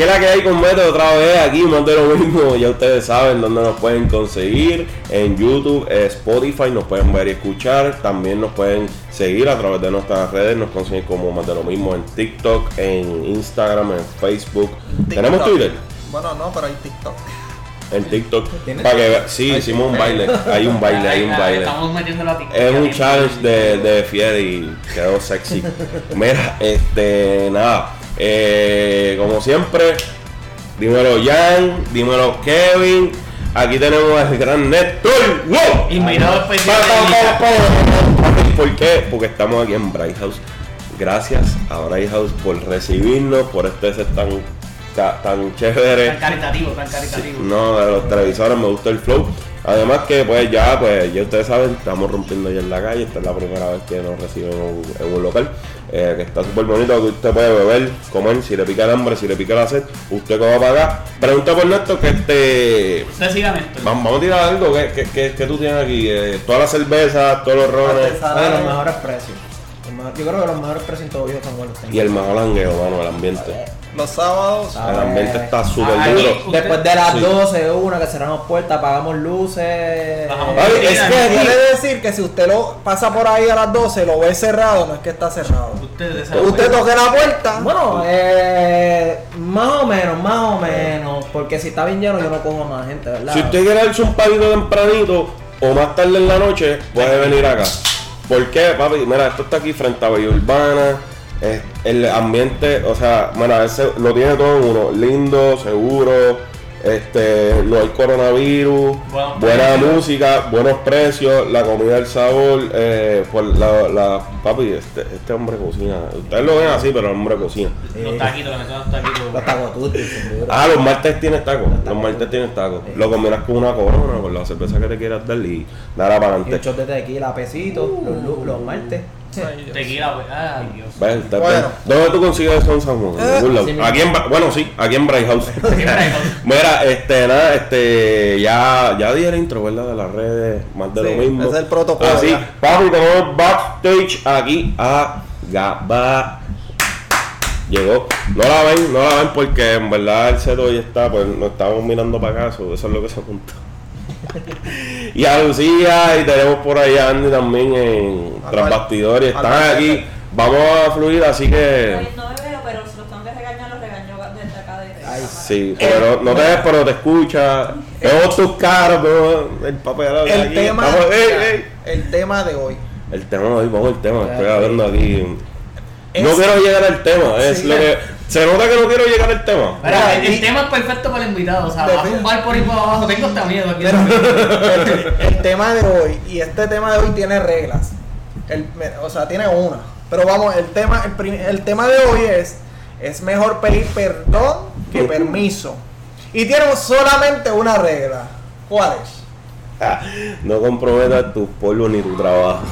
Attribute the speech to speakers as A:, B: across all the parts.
A: ¿Qué es la que hay con Beto otra vez aquí? Más de lo mismo. Ya ustedes saben dónde nos pueden conseguir. En YouTube, eh, Spotify, nos pueden ver y escuchar. También nos pueden seguir a través de nuestras redes. Nos consiguen como más de lo mismo en TikTok, en Instagram, en Facebook. ¿Tenemos Twitter?
B: Bueno, no, pero hay TikTok.
A: En TikTok.
C: ¿Tienes
A: Para que sí, hicimos un baile. Hay un baile, hay un baile.
D: Estamos metiendo a TikTok.
A: Es un challenge de, de y quedó sexy. Mira, este, nada. Eh, como siempre, dímelo Jan, dímelo Kevin. Aquí tenemos al gran Néstor. ¡Wow!
D: Invitado especial.
A: ¿Por qué? Porque estamos aquí en Bright House. Gracias a Bright House por recibirnos, por este set tan, ta- tan chévere.
D: Tan caritativo, tan caritativo.
A: No, de los televisores me gusta el flow. Además que pues ya, pues ya ustedes saben, estamos rompiendo ya en la calle. Esta es la primera vez que nos reciben en un, en un local. eh, que está súper bonito, que usted puede beber, comer, si le pica el hambre, si le pica la sed, usted que va a pagar. Pregunta por Néstor que este... Vamos, vamos a tirar algo que, que, que, que tú tienes aquí. eh, todas las cervezas, todos los rones
B: Artesanal.
C: Oye, los mejores precios. Yo creo que los mejores todo ellos son buenos.
A: y el mejor langueo, mano, el ambiente.
B: Los sábados.
A: El ambiente está súper
D: Ahí,
A: duro.
C: Después de las
A: Sí.
C: 12, una que cerramos puertas, apagamos luces. Eh,
A: Ay, es que
B: Quiere decir que si usted lo pasa por ahí a las 12, lo ve cerrado, no es que está cerrado.
D: Usted, sabe.
B: Usted toque la puerta.
C: Bueno, eh, más o menos, más o menos. Porque si está bien lleno, yo no cojo más gente, ¿verdad?
A: Si usted quiere darse un palito tempranito o más tarde en la noche, puede venir acá. ¿Por qué, papi? Mira, esto está aquí frente a Villa Urbana. el ambiente, o sea, mira, ese lo tiene todo uno. Lindo, seguro. Este, no hay coronavirus, buena música, buenos precios, la comida, el sabor, eh, por la, la, papi, este, este hombre cocina. Ustedes lo ven así, pero el hombre cocina.
D: Los taquitos, que me los taquitos.
C: Los seguro.
A: Ah, los martes tienes tacos. Los
C: tacos.
A: martes tienes tacos.
C: Sí.
A: Lo combinas con una corona, con la cerveza que te quieras dar y dará para
C: Y un
A: adelante.
C: shot de tequila, pesito, los, los martes.
B: Ay.
D: Tequila, pues. Ay, Dios.
A: ¿Dónde tú consigues eso en San Juan? En
B: Eh,
A: ningún lado.
C: sí, mismo.
A: aquí en, bueno, sí, aquí en Bright House. Mira, este, nada, este, ya, ya di el intro, ¿verdad? De las redes, más de
B: Sí,
A: lo mismo.
B: ese es el protocolo,
A: Así,
B: ya.
A: papi, tenemos backstage aquí a Gaba. Llegó. No la ven, no la ven porque en verdad el set hoy está, pues nos estamos mirando para acá, eso eso es lo que se apuntó. y a Lucía, y tenemos por ahí a Andy también en tras bastidores, están aquí. Vamos a fluir, así que.
E: Ay, No me veo, pero si los tengo que regañar, los regaño desde acá de
C: Ay,
A: Sí, pero no, no te ves, pero te escucha. Vemos tus caras, veo el papel de
B: El
A: aquí.
B: tema,
A: Vamos, ey, ey.
B: el tema de hoy.
A: El tema de hoy, vamos al tema, estoy hablando aquí.
B: Es-
A: No quiero llegar al tema, es
B: Sí,
A: lo que. Se nota que no quiero llegar al tema.
D: El,
B: y-
D: el tema es perfecto para el invitado. O sea, va a por ahí por abajo. Tengo hasta miedo aquí.
B: Pero, el, el tema de hoy, y este tema de hoy tiene reglas. El- o sea, tiene una. Pero vamos, el tema, el, tema de hoy es, es mejor pedir perdón que permiso. Y tiene solamente una regla. ¿Cuál es?
A: No comprometas tus polvos ni tu trabajo.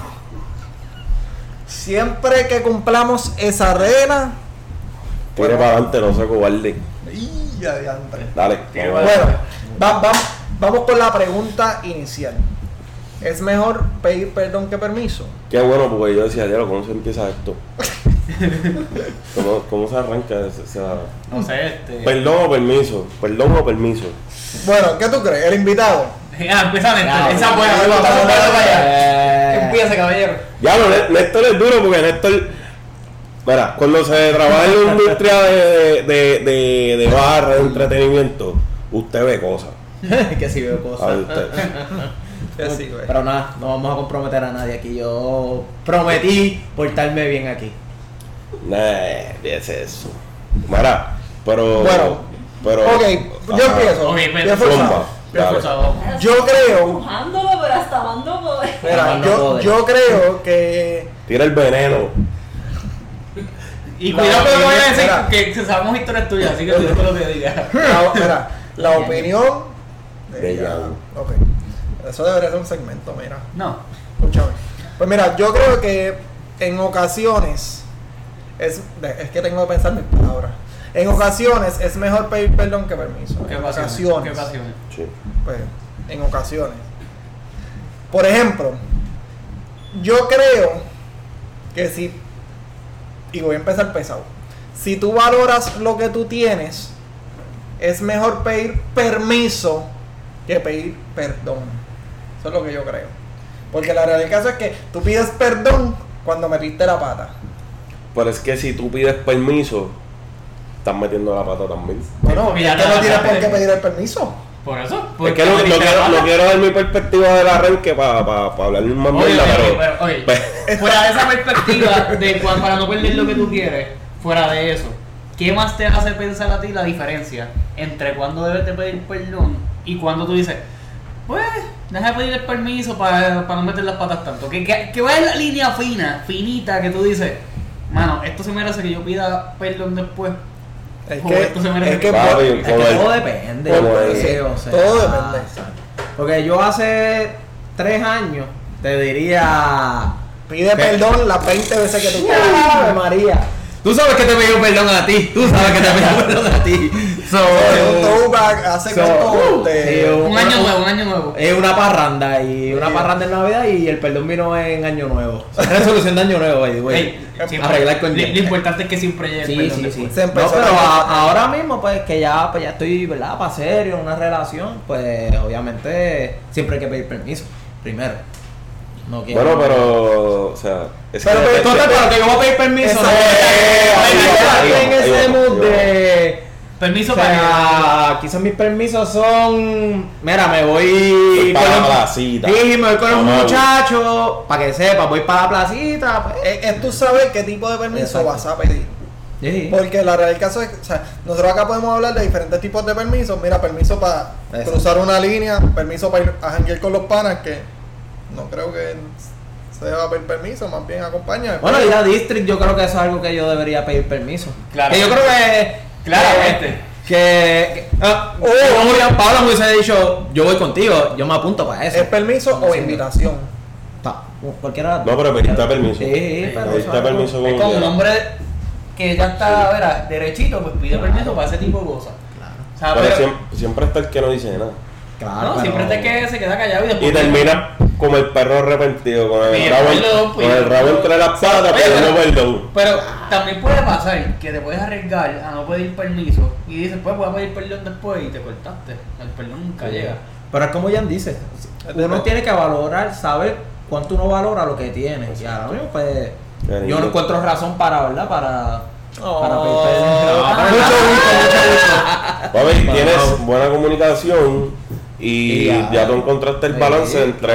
B: Siempre que cumplamos esa regla,
A: Tire para adelante, no se cobarde.
B: ¡y adiantre!
A: Dale,
D: Tire
A: vamos.
B: Bueno, va- va- vamos con la pregunta inicial. ¿Es mejor pedir perdón que permiso?
A: Qué bueno, porque yo decía, diablo, ¿cómo se empieza esto? ¿Cómo, cómo se arranca ese- esa-
D: No sé, este.
A: Perdón o permiso, perdón o permiso.
B: Bueno, ¿qué tú crees? ¿El invitado?
D: Ah, empieza Néstor.
C: Ya,
D: Esa
C: ya,
D: buena,
B: ya,
D: vamos,
B: ya, ya,
D: para allá. Empieza, caballero.
A: Ya, no, Né- Néstor es duro porque Néstor. Mira, cuando se trabaja en la industria de, de, de, de barra, de entretenimiento, usted ve cosas.
C: que si veo
A: ¿sabe
C: cosas.
B: Sí, güey.
C: Pero nada, no vamos a comprometer a nadie aquí. Yo prometí portarme bien aquí.
A: Nah, es eso. Mira, pero.
B: Bueno,
A: pero.
B: Ok, yo
A: Ajá.
B: empiezo.
D: Ok,
B: Bien
D: pero-
B: forzado.
A: Zumba.
D: Bien
A: Dale.
D: forzado.
B: Yo creo-
E: pero hasta poder.
B: Mira, yo creo que
A: Tira el veneno.
D: Y
B: La
D: cuidado con lo que vaya a decir,
B: opinión-
D: que, sabemos historias tuyas, así que cuidado con lo que digas.
B: la, mira, la opinión
A: De Jan.
B: Ok. Eso debería ser un segmento, mira.
D: No.
B: Escúchame. Pues mira, yo creo que en ocasiones es, es que tengo que pensar mis palabras. En ocasiones es mejor pedir perdón que permiso.
D: ¿Qué
B: en
D: ocasiones?
B: ocasiones.
D: ¿Qué ocasiones?
A: Sí.
B: Pues, en ocasiones. Por ejemplo, yo creo que si, y voy a empezar pesado, si tú valoras lo que tú tienes, es mejor pedir permiso que pedir perdón. Eso es lo que yo creo. Porque la realidad del caso es que tú pides perdón cuando metiste la pata.
A: Pero es que si tú pides permiso, estás metiendo la pata también.
B: Bueno, es que
D: no,
B: no tienes
D: no,
B: por qué
D: no.
B: pedir el permiso.
D: Por eso.
A: Es
D: porque
A: que no, quiero, no quiero dar mi perspectiva del arranque para hablar más
D: Oye,
A: mierda,
D: oye,
A: pero.
D: pero, oye,
A: pues-
D: fuera de esa perspectiva de para no perder lo que tú quieres, fuera de eso, ¿qué más te hace pensar a ti la diferencia entre cuando debes de pedir perdón y cuando tú dices, pues, deja de pedir el permiso para, para no meter las patas tanto? ¿Qué, qué, qué va en la línea fina, finita, que tú dices, mano, esto se merece que yo pida perdón después?
B: Es que,
D: esto se merece
B: es que
A: Papi,
B: por-
C: Es que
A: como el-
C: todo depende. o sea,
B: todo depende.
C: Porque yo hace tres años te diría.
B: pide perdón las 20 veces que tú quieras.
C: ¡Ave María! Tú sabes que te pido perdón a ti. Tú sabes que te pido perdón a ti. So,
B: Un throwback hace
C: so, uh,
B: te-
C: sí,
D: Un año nuevo, un año nuevo.
C: Es una parranda y una parranda en Navidad y el perdón vino en Año Nuevo. Resolución de Año Nuevo, by the way.
D: Ey, siempre-
C: Arreglar con
D: lo, importante es que siempre llegue
C: Sí, sí, sí. No, pero
B: a-
C: ahora mismo, pues que ya, pues, ya estoy, ¿verdad? Para serio, en una relación, pues obviamente siempre hay que pedir permiso. Primero. No quiero.
A: Bueno, pero. O sea. Es
B: Pero,
A: que.
B: pero,
C: Total, pero que yo voy a pedir permiso.
B: Esa-
C: no,
B: Eh,
C: en ese mood
A: va.
C: de.
D: Permiso
C: O
D: para
C: sea, quizás mis permisos son. Mira, me voy.
A: Para
C: con
A: la placita.
C: Sí, me voy con los
A: Vamos.
C: muchachos. Para que sepa, voy para la placita. pues.
B: Es, es tú saber qué tipo de permiso
C: Exacto.
B: vas a pedir.
C: Sí.
B: Porque la realidad del caso es, o sea, nosotros acá podemos hablar de diferentes tipos de permisos. Mira, permiso para
C: Exacto.
B: cruzar una línea, permiso para ir a janguear con los panas, que no creo que se deba pedir permiso, más bien acompaña.
C: Bueno, ir a District, yo creo que eso es algo que yo debería pedir permiso.
D: Claro.
C: Que yo creo que.
D: Claramente.
C: Que. que- ah,
B: Oh.
C: Julián Pablo me hubiese dicho, yo voy contigo, yo me apunto para eso.
B: ¿Es permiso o invitación?
C: Pa- cualquiera.
A: No, pero pediste permiso.
C: Sí, pero.
A: Pediste
C: eso-
A: permiso
D: Es
A: como
D: un hombre que ya está, verá, derechito, pues pide permiso para ese tipo de cosas.
C: Claro.
D: O sea,
A: Pero
D: pero-
A: siempre, siempre está el que no dice nada.
C: Claro,
D: no,
C: pero-
D: siempre está que se queda callado y después.
A: Y termina como el perro arrepentido, con el rabo,
D: perdón,
A: con
D: pide
A: el rabo
D: perdón.
A: entre las patas,
D: pero-
A: perdón.
D: Pero también puede pasar que te puedes arriesgar a no pedir permiso y dices, pues voy a pedir perdón después y te cortaste. El perdón nunca
C: Sí.
D: llega.
C: Pero es como Jan dice, uno tiene que valorar, saber cuánto uno valora lo que tiene. Y ahora mismo, pues, yo no encuentro razón para, ¿verdad? Para, para pedir permiso. No, pero-
B: Mucho gusto, mucho gusto.
A: Papi,
C: Bueno.
A: tienes buena comunicación y ya,
C: ya.
A: tú encontraste el
C: Sí.
A: balance entre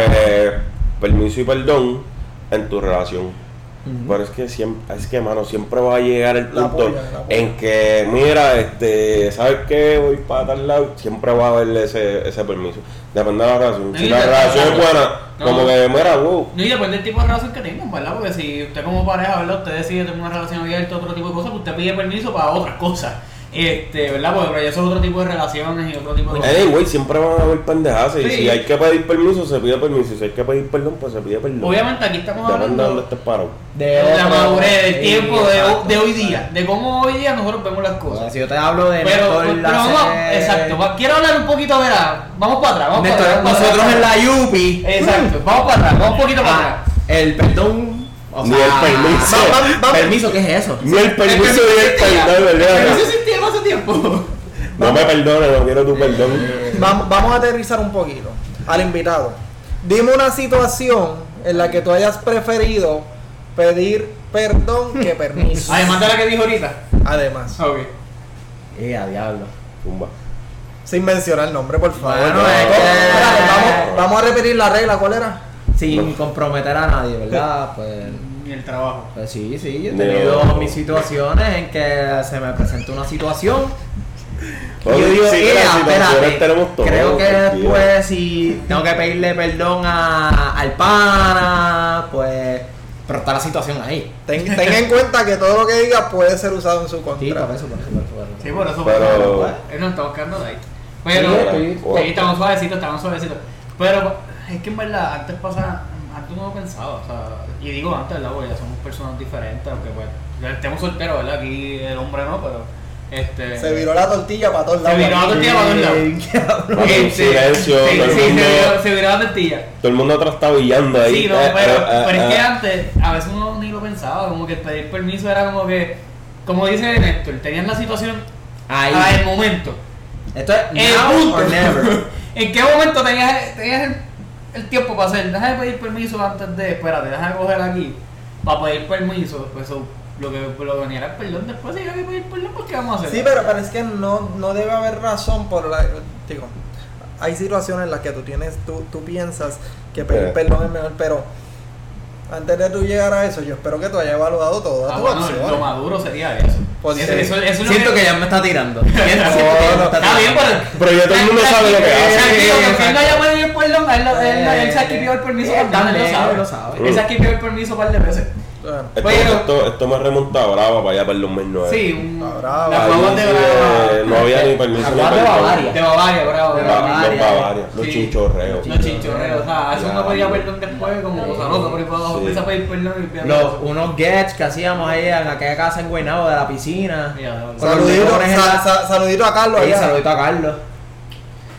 A: permiso y perdón en tu relación. Pero es que siempre, es que mano, siempre va a llegar el punto
B: polla,
A: en que, mira, este, ¿sabes qué? Voy para tal lado, siempre va a haber ese, ese permiso. Depende de la relación. Si la relación es buena,
D: No.
A: como que, mira, wow.
D: No, y depende del tipo de relación que tengan, ¿verdad? Porque si usted como pareja, ¿verdad? Usted decide tener una relación abierta, otro tipo de cosas, pues usted pide permiso para otras cosas. Este, ¿verdad? Porque pero ya son otro tipo de relaciones y otro tipo de cosas.
A: Anyway, siempre van a haber pendejas. Y
D: Sí.
A: si hay que pedir permiso, se pide permiso. Y si hay que pedir perdón, pues se pide perdón.
D: Obviamente aquí estamos hablando
A: parado.
C: De
D: de la madurez, del tiempo de, de hoy día, de cómo hoy día nosotros vemos las
C: O sea,
D: cosas.
C: si yo te hablo de
D: Pero,
C: Néstor
D: pero vamos, exacto, quiero hablar un poquito de la. Vamos para atrás, vamos
C: Néstor,
D: para atrás. para
C: nosotros
D: atrás.
C: en la Yupi.
D: Exacto, vamos para atrás, vamos un poquito para
C: Ah,
D: atrás.
C: el perdón. O
A: Ni
C: sea,
A: el permiso.
C: va- va- va- ¿Permiso qué es eso?
A: Ni el permiso ni el
D: existía.
A: perdón, ¿verdad?
D: eso existía hace tiempo.
A: No me perdones, no quiero tu perdón.
B: Vamos, vamos a aterrizar un poquito al invitado. Dime una situación en la que tú hayas preferido pedir perdón que permiso.
D: Además de la que dijo ahorita.
B: Además,
D: Ok.
C: Eh, a diablo.
A: Zumba.
B: sin mencionar el nombre, por favor.
C: Bueno,
B: No,
C: es que-
B: espérate, vamos, vamos a repetir la regla, ¿cuál era?
C: Sin comprometer a nadie, ¿verdad? Pues.
D: Y el trabajo.
C: Pues sí, sí, yo he
A: No.
C: tenido mis situaciones en que se me presenta una situación. y
A: Oye,
C: yo digo,
A: sí, que
C: "Ea,
A: las situaciones
C: espérate,
A: tenemos todos,
C: creo que
A: tranquilo".
C: después si tengo que pedirle perdón a, al pana, pues, pero está la situación ahí.
B: Ten, ten en cuenta que todo lo que diga puede ser usado en su contra.
C: Sí, por eso, por eso, por eso. por eso.
D: Sí, por eso.
A: Pero-
D: pues, eh, nos estamos quedando de ahí. Pero,
C: Sí,
D: estamos suavecitos, estamos suavecitos. Pero es que en verdad, antes pasaba, antes no lo pensaba, o sea, y digo antes, ¿verdad? Porque ya somos personas diferentes, aunque pues, ya estemos solteros, ¿verdad? Aquí el hombre no, pero, este...
B: Se viró la tortilla para todos
D: Se
B: lados.
D: viró la tortilla para todos lados. Sí,
A: silencio,
D: sí,
A: todo el
D: sí, se
A: mundo-
D: viró- se viró la tortilla.
A: Todo el mundo atrás está brillando ahí.
D: Sí, no,
A: Eh,
D: pero,
A: eh, eh,
D: pero es que
A: eh.
D: antes, a veces uno ni lo pensaba, como que pedir permiso era como que, como dice Néstor, tenías la situación
C: Ahí.
D: al momento.
C: Esto es
D: El
C: now
D: punto.
C: or never.
D: ¿En qué momento tenías, tenías el, el tiempo para hacer? Deja de pedir permiso antes de. Espérate, deja de coger aquí. Para pedir permiso. Después eso, lo que lo que venía era el perdón. Después si hay que pedir perdón, pues ¿qué vamos a hacer?
B: Sí, pero, pero es que no, no debe haber razón por la. Digo, hay situaciones en las que tú tienes, tú, tú piensas que pedir perdón es mejor, pero antes de tú llegar a eso, yo espero que tú hayas evaluado todas
D: Ah, bueno,
B: opciones.
D: lo maduro sería eso.
B: Pues
D: eso,
B: sí.
D: eso, eso es lo
C: Siento que ya me está tirando. Siento que ya me está
D: Está bien, pero.
A: Pero ya todo el mundo sabe lo que hace.
D: Tranquilo, que él no haya pedido perdón, él, lo- él, él se ha esquipido el permiso
C: Eh,
D: par de veces,
C: también,
D: él lo sabe.
C: lo sabe.
D: Él se ha esquipido el permiso un par de veces.
B: Bueno,
A: Esto, esto, esto me remonta a Brava para allá para el 2009.
D: Sí, un.
A: Ahí
D: guaguas de Brava.
A: eh, no había ni permiso ni
C: de. Bavaria.
D: De Bavaria, bravo.
C: De
A: Los
D: bravo.
C: Bavaria.
A: Bavaria, los
D: Sí.
A: chinchorreos.
D: Los chinchorreos, o sea, eso
A: Ya,
D: no pedía
A: ya.
D: perdón después, como cosa loca, por ahí para abajo, empieza a pedir perdón y
C: Los, unos gets que hacíamos ahí en aquella casa en Guaynabo de la piscina.
D: Ya, ya.
C: Los
B: saludito, saludito a Carlos
C: Sí,
B: allá.
C: saludito a Carlos.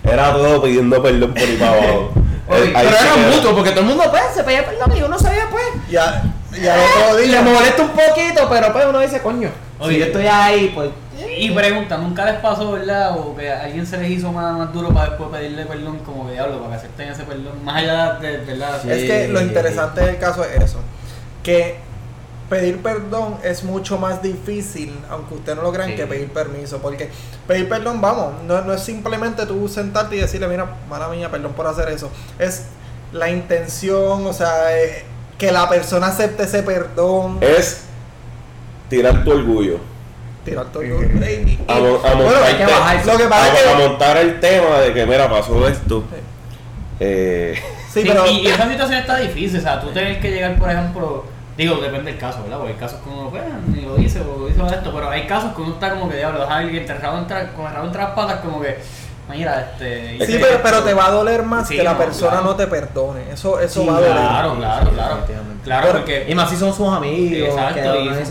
A: Era todo pidiendo perdón por ahí para abajo.
D: Oye,
A: ahí
C: Pero era mutuo, porque todo el mundo pues, se pedía perdón y uno sabía pues.
B: Y, a- y al otro día.
C: molesta un poquito, pero pues uno dice, coño,
D: Oye.
C: si yo estoy ahí, pues.
D: Y pregunta, ¿nunca les pasó, verdad? O que a alguien se les hizo más, más duro para después pedirle perdón, como que diablo, para que acepten ese perdón, más allá de, verdad.
C: Sí.
B: Es que lo interesante del caso es eso. Que pedir perdón es mucho más difícil, aunque usted no lo crean,
D: Sí.
B: que pedir permiso. Porque pedir perdón, vamos, no, no es simplemente tú sentarte y decirle, mira, mala mía, perdón por hacer eso. Es la intención, o sea, eh, que la persona acepte ese perdón.
A: Es tirar tu orgullo.
B: Tirar el- y- y-
A: A,
B: bueno,
C: hay que bajarse.
B: Lo que pasa
A: a-
B: es que-
A: a montar el tema de que, mira, pasó esto. Eh,
B: Sí,
D: Sí,
B: pero.
D: y, y esa situación está difícil, o sea, tú tienes que llegar, por ejemplo, digo, depende del caso, ¿verdad? Porque hay casos que uno, pues, ni lo dice o hizo esto, pero hay casos que uno está como que, diablo, deja a alguien enterrado entre, con el rabo entre las patas, como que, mira, este...
B: Sí, pero, pero te va a doler más
D: Sí,
B: que la
D: no,
B: persona
D: claro.
B: no te perdone. Eso, eso
C: Sí,
B: va a doler.
D: Claro, claro, claro. Claro,
B: Pero-
D: porque...
C: Y más si son sus amigos.
D: Exacto,
C: que
D: y
C: pues.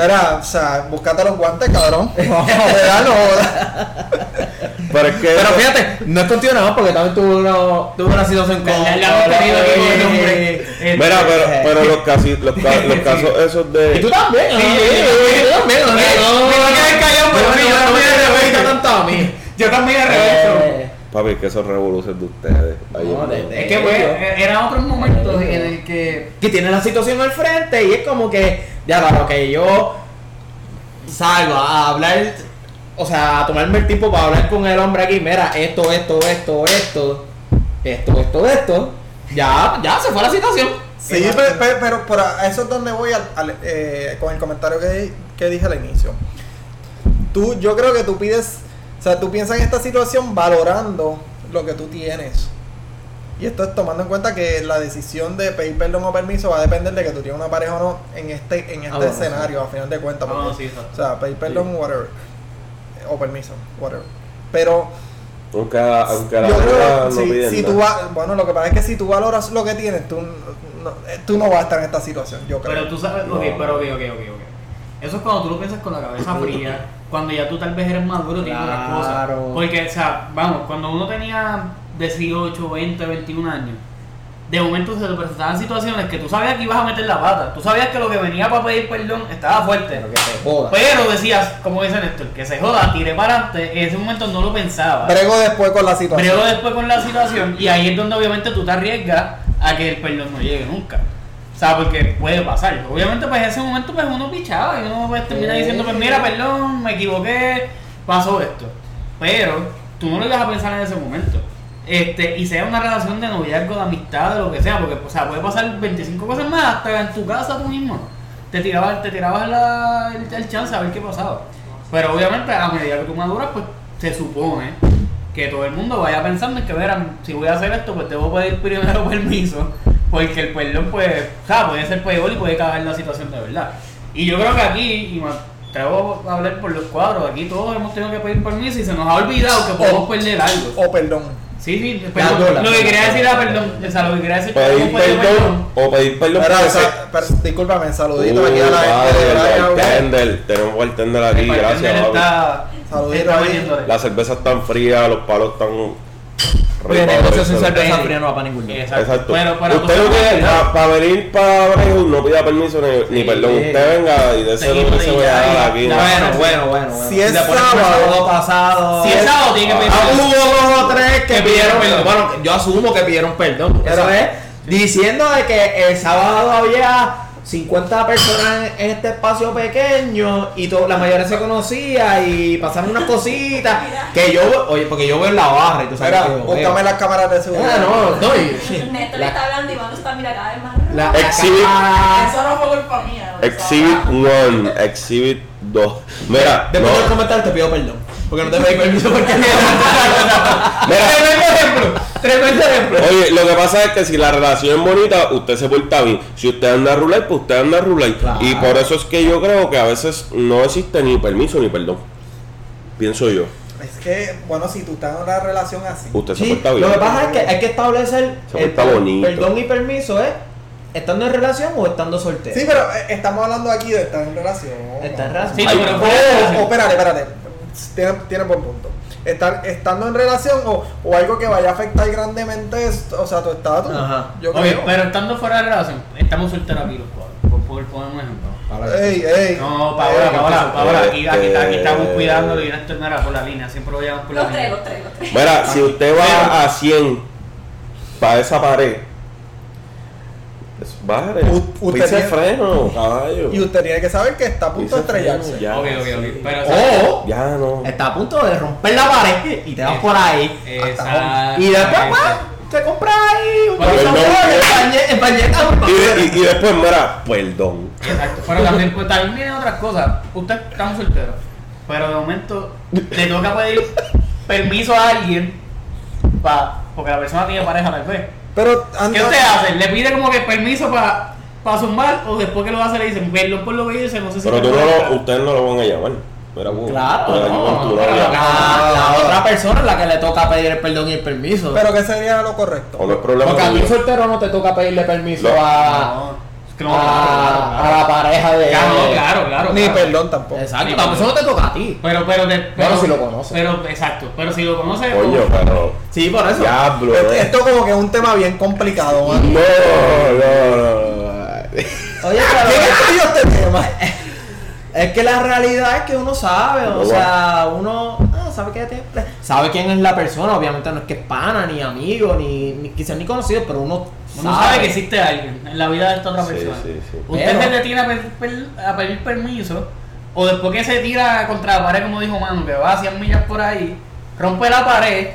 B: Mira, o sea, búscate los guantes, cabrón. Vamos a
A: pero es que.
C: Pero fíjate, no es contigo nada más porque también tuvo una, tuvo una situación con.
D: Este,
A: Mira, pero, pero los, casi, los, ca- los casos esos de.
C: Y tú también, ¿no?
D: Sí, yo
C: yo también, ¿no?
D: Me voy a quedar callado, pero
C: no me tanto a mí.
D: Yo también al revés.
C: Eh,
A: Papi, es que esos revoluciones de ustedes. Ahí
C: No,
A: en-
C: de- de-
D: Es que, pues, eran otros momentos en el que...
C: que tiene la situación al frente y es como que, ya claro, que yo salgo a hablar, o sea, a tomarme el tiempo para hablar con el hombre aquí, mira, esto, esto, esto, esto, esto, esto, esto, ya, ya se fue la situación.
B: Sí, pe- pe- pero, pero eso es donde voy al- al- eh, con el comentario que, que dije al inicio. Tú, yo creo que tú pides, sea, tú piensas en esta situación valorando lo que tú tienes. Y esto es tomando en cuenta que la decisión de pedir perdón o permiso va a depender de que tú tienes una pareja o no en este, en este
C: Ah, bueno,
B: escenario, a final de cuentas.
D: Ah, sí,
B: o sea, pedir perdón, whatever. O permiso, whatever. Pero
A: Aunque, aunque la
B: yo creo
A: no
B: si,
A: piden
B: si tú va- bueno, lo que pasa es que si tú valoras lo que tienes, tú no, eh, tú no vas a estar en esta situación, yo creo.
D: Pero tú sabes,
A: No.
D: ok, pero ok, ok, ok, ok. Eso es cuando tú lo piensas con la cabeza fría, cuando ya tú tal vez eres maduro, tienes otras cosas.
C: Claro.
D: Porque, o sea, vamos, cuando uno tenía 18, 20, 21 años, de momento se te presentaban situaciones que tú sabías que ibas a meter la pata. Tú sabías que lo que venía para pedir perdón estaba fuerte.
C: Pero que se joda.
D: Pero decías, como dice Néstor, que se joda, tiré para adelante. En ese momento no lo pensaba.
B: Brego después con la situación.
D: Brego después con la situación y ahí es donde obviamente tú te arriesgas a que el perdón no llegue nunca. O sea, porque puede pasar. Obviamente pues en ese momento pues uno pichaba y uno pues termina diciendo pues mira, perdón, me equivoqué, pasó esto. Pero tú no lo ibas a pensar en ese momento. Este, y sea una relación de noviazgo, de amistad, de lo que sea, porque o sea, puede pasar 25 cosas más hasta en tu casa tú mismo. Te tirabas, te tirabas la- el, el chance a ver qué pasaba. Pero obviamente a medida que tú maduras, pues se supone que todo el mundo vaya pensando en que, verán, si voy a hacer esto, pues debo pedir primero permiso, porque el perdón, pues, o sea, puede ser peor y puede cagar la situación de verdad. Y yo creo que aquí, y me atrevo a hablar por los cuadros, aquí todos hemos tenido que pedir permiso y se nos ha olvidado que podemos perder algo.
B: O perdón.
D: Sí, sí, perdón. lo que quería decir era perdón, o sea, lo que quería decir
A: Pedir
D: pedir
A: perdón o pedir perdón
B: o sea,
A: se-
B: pero, discúlpame, saludito
A: Uh,
B: aquí a la gente
A: bartender. Tenemos bartender aquí,
D: El
A: gracias,
D: está,
B: Saludito
D: está
B: ahí.
D: poniéndole.
A: Las cervezas están frías, los palos están
C: Negocio sin cerveza fría no va para ningún lado.
D: Exacto.
A: Exacto.
D: Pero para
A: usted no tiene, para venir para Brejos no pida permiso ni, ni
C: Sí.
A: perdón. Usted venga y de ese
D: Sí,
A: lo que se voy a dar aquí.
C: Bueno, bueno, bueno, bueno.
B: Si es sábado-
C: pasado.
D: Si es sábado, tiene que pedir
C: Ah,
D: perdón.
C: hubo dos o tres que pidieron perdón. Bueno, yo asumo que pidieron perdón. Eso
B: Era-
C: es diciendo de que el sábado había 50 personas en este espacio pequeño y la mayoría se conocía y pasaron unas cositas que yo, oye, porque yo veo en la barra y tú sabes
B: Mira,
C: que yo
B: búscame
C: veo.
B: las cámaras de seguridad.
C: Ah, no, no, y-.
E: Néstor
C: La-
E: está hablando y Manu está, mira, cada vez más.
C: la-
A: Exhibit.
C: Ah,
E: Eso no fue culpa mía.
A: Exhibit
E: sea,
A: 1, Exhibit 2. Mira,
C: Después
A: no,
C: del comentario te pido perdón. Porque no te pedí permiso porque.
A: Mira.
C: Tremendo ejemplo. Tremendo ejemplo.
A: Oye, lo que pasa es que si la relación es bonita, usted se porta bien. Si usted anda a rular, pues usted anda a rular.
C: Claro.
A: Y por eso es que yo creo que a veces no existe ni permiso ni perdón. Pienso yo.
B: Es que, bueno, si tú estás en una relación así.
A: Usted se
C: Sí,
A: porta
C: lo
A: bien.
C: que pasa es que hay que establecer
A: Se
C: el
A: bonito.
C: perdón y permiso, ¿eh? ¿Estando en relación o estando soltero?
B: Sí, pero eh, estamos hablando aquí de estar en relación.
C: Está en relación.
D: Sí, pero
B: O, espérate, espérate. Tiene, tiene buen punto. Estar, estando en relación o, o algo que vaya a afectar grandemente, es- o sea, tu estatus.
C: Ajá.
B: Yo
D: Oye,
B: creo.
D: pero estando fuera de relación, estamos solteros aquí los cuatro. Por poder poner un ejemplo.
B: Ey, ey.
D: No, Paola,
B: Ey,
D: Paola, Paola, aquí, aquí,
A: Este-
D: aquí estamos cuidando y esto no era por la línea, siempre lo llevamos por la
E: Los tres,
D: línea.
E: los tres, los tres.
A: Mira, si usted
D: Pero-
A: va a 100 para esa pared, bájale.
B: U- usted tiene-
A: freno, caballo.
B: Y usted tiene que saber que está a punto de estrellarse.
A: ya.
D: Ok, ok, ok. Pero, o sea,
C: O
A: Ya no.
C: está a punto de romper la pared y te vas por ahí.
D: Exacto.
C: Y después, pues, te compras ahí un.
A: Y, de- y- y después, mira, perdón.
D: Exacto. Pero también, pues, también vienen otras cosas. Usted estamos solteros. Pero de momento le toca pedir permiso a alguien pa, porque la persona tiene pareja tal vez.
B: Pero
D: ¿Qué usted hace? ¿Le pide como que permiso para pa zumbar o después que lo hace le dicen perdón por lo que hice? No sé si
A: Pero tú no
D: molesta"?
A: lo, ustedes no lo van a llamar. Vos,
C: Claro, no,
D: pero
A: novia.
C: La, la otra persona es la que le toca pedir el perdón y el permiso.
B: Pero ¿qué sería lo correcto?
A: O no es problema
C: Porque a ti soltero no te toca pedirle permiso
A: No.
C: a,
D: No, que no,
C: a,
D: claro,
C: a
D: claro.
C: la pareja de.
D: Claro, claro, claro.
B: Ni
D: claro.
B: perdón tampoco.
C: Exacto,
D: Ni
C: la persona no te toca a ti.
D: Pero, pero, de- pero,
C: Bueno, si lo conoce.
D: Pero, exacto. Pero si lo conoce.
A: Coño,
D: como-
A: pero.
C: Sí, por eso.
A: Diablo,
B: Esto,
A: eh.
B: esto como que es un tema bien complicado, man.
A: No, no, no, no.
C: Oye,
B: ¿Quién
C: pero.
B: escogió este tema?
C: Es que la realidad es que uno sabe,
A: No
C: o sea, uno ah, sabe que tiene- sabe quién es la persona, obviamente no es que es pana, ni amigo, ni, ni quizás ni conocido, pero uno,
D: Uno sabe que existe alguien en la vida de esta otra
A: Sí,
D: persona.
A: sí, sí.
D: Usted
C: Pero-
D: se detiene a pedir, per- a pedir permiso, o después que se tira contra la pared, como dijo Manu, que va a 100 millas por ahí, rompe la pared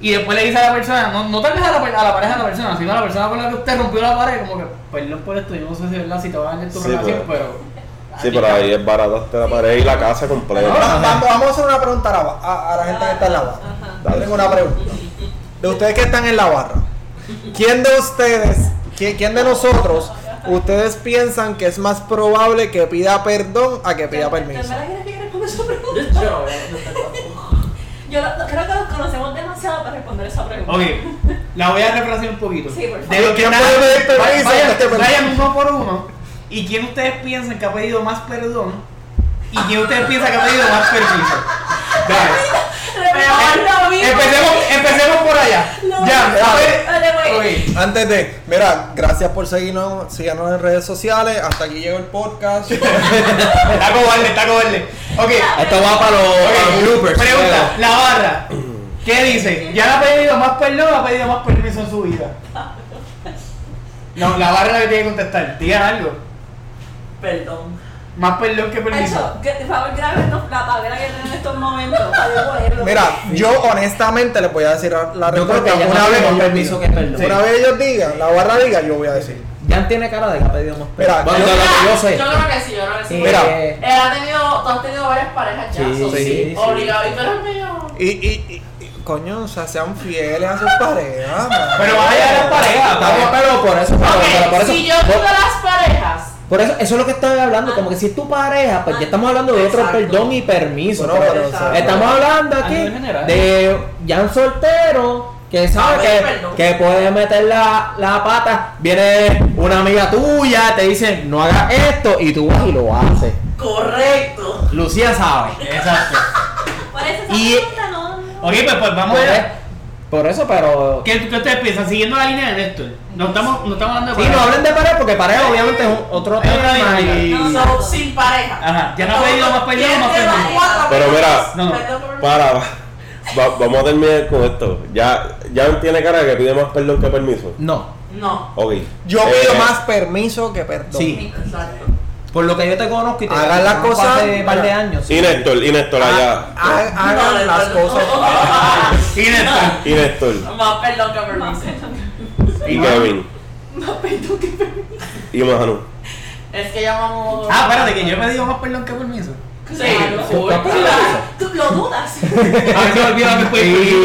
D: y después le dice a la persona, no, no tal vez a la, a la pareja de la persona, sino a la persona con la que usted rompió la pared, como que, perdón por esto, yo no sé si es verdad si te va a dañar tu
A: Sí,
D: relación,
A: pero-
D: pero.
A: Sí, pero ahí es barataste la pared y la casa completa.
B: Ahora, vamos, vamos a hacer una pregunta a la, ba- a, a la gente que está en la barra.
E: Ajá.
B: Yo tengo una pregunta. De ustedes que están en la barra, ¿quién de ustedes, quién, quién de nosotros, ustedes piensan que es más probable que pida perdón a que pida permiso?
E: ¿En verdad quieres que responda esa pregunta? Yo creo que nos conocemos demasiado para responder esa pregunta.
D: Ok, la voy a refrasear un poquito.
E: Sí, por favor.
D: De lo que
B: ¿Quién
D: nada-
B: puede pedir permiso
D: vayan- vayan uno por uno. ¿Y quién ustedes piensan que ha pedido más perdón? ¿Y quién ustedes piensan que ha pedido más permiso? Dale. Empecemos, empecemos por allá.
E: No,
D: ya,
E: no,
D: a ver.
E: dale, güey.
D: Ok.
B: Antes de, mira, gracias por seguirnos, síganos en redes sociales. Hasta aquí llegó el podcast.
D: Está cobarde, está cobarde. Ok.
C: Esto va para los, para los
D: ok.
C: bloopers.
D: Pregunta, la barra. ¿Qué dice? ¿Ya le ha pedido más perdón o ha pedido más permiso en su vida? No, la barra es la que tiene que contestar. Digan algo.
E: Perdón.
D: Más perdón que permiso.
E: Hecho, que por favor grábenos la tabla que tienen en estos momentos para yo ponerlo.
B: Mira, yo honestamente les voy a decir la
C: Yo creo que
B: respuesta.
C: ya
B: Una
C: no
B: vez ellos
C: permiso que perdón.
B: Una vez ellos digan, la barra diga, yo voy a decir.
C: Jan tiene cara de que ha pedido más
B: Mira,
C: perdón. Bueno,
B: yo-
C: de lo que yo sé.
F: Yo creo que sí, yo creo que sí.
C: Sí.
B: Mira.
C: Eh,
F: Él ha tenido, tú has tenido varias parejas ya,
C: Sí,
F: so,
C: sí,
F: sí,
C: sí.
F: obligado. Y tú eres mío.
B: Y, y, y, y, coño, o sea, sean fieles a sus parejas.
D: Pero allá de las parejas,
C: Estamos, pero por eso, pero, pero por
F: Ok,
C: eso,
F: si yo tuve las parejas,
C: por eso, eso es lo que estoy hablando, como que si es tu pareja, pues ya estamos hablando de otro perdón y permiso.
B: Bueno,
C: pero
B: pero,
C: estamos hablando
D: A
C: aquí
D: general.
C: de Jan soltero que sabe
F: A
C: que,
F: ver,
C: puede meter la, la pata, viene una amiga tuya, te dice no hagas esto y tú vas y lo haces.
F: correcto.
C: Lucía sabe.
D: Exacto.
E: Por eso
C: Y-
E: pregunta no. no.
D: Ok, pues, pues vamos
C: Pues,
D: allá.
C: Por eso, pero.
D: ¿Qué, qué ustedes piensan? Siguiendo la línea de Néstor. No estamos, no estamos hablando de
C: Sí, no
D: pareja.
C: hablen de pareja porque pareja obviamente es un- otro tema y.
E: No,
F: So, sin pareja.
D: Ajá, ya no ha pedido más perdón,
F: ¿Quién
D: más perdón.
F: cuatro
A: Pero mira,
D: no, no.
A: Para, va- vamos a terminar con esto. Ya, ya tiene cara de que pide más perdón que permiso.
C: No.
F: No.
A: Ok.
B: Yo pido
A: Eh,
B: más permiso que perdón.
C: Sí.
F: Exacto.
C: Por lo que yo te conozco y te
B: Hagan las
C: conozco
B: cosas-
C: hace un par de años.
A: Y Néstor, y Néstor allá.
B: Ha- Hagan
F: No,
B: las
F: no, no.
B: cosas.
D: Y Néstor.
A: Y Néstor.
F: Más perdón que permiso.
A: Y Kevin.
F: Más perdón que permiso.
A: Y Manu.
F: Es que llamamos.
D: Ah, espérate, que yo he pedido más perdón que permiso.
F: Sí,
C: Claro.
F: Tú lo dudas.
D: A mí se me olvidaba que permiso.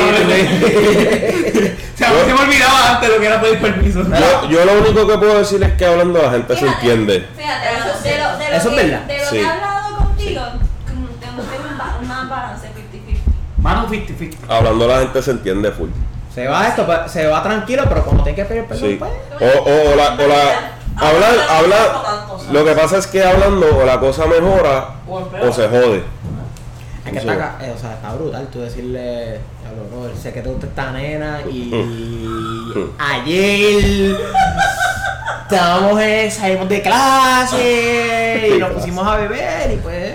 D: O sea, a mí se me olvidaba antes lo que era pedir permiso.
A: Yo, yo lo único que puedo decir es que hablando la gente se entiende.
G: Fíjate,
F: Eso
G: de lo, de lo,
C: Eso es
G: que,
C: verdad.
G: De lo
A: Sí.
G: que he hablado contigo, tengo, un balance 50-50.
D: Mano 50-50.
A: Hablando la gente se entiende full.
C: Se va esto, pa- se va tranquilo, pero cuando tiene que pedir perdón,
A: Sí.
C: pues.
A: O, o, o la, o la hablar, hablar, lo que pasa es que hablando o la cosa mejora o se jode.
C: Es que está, eh, o sea, está brutal tú decirle, brother, sé que te gusta esta nena y ayer estábamos, salimos de clase y nos pusimos a beber y pues...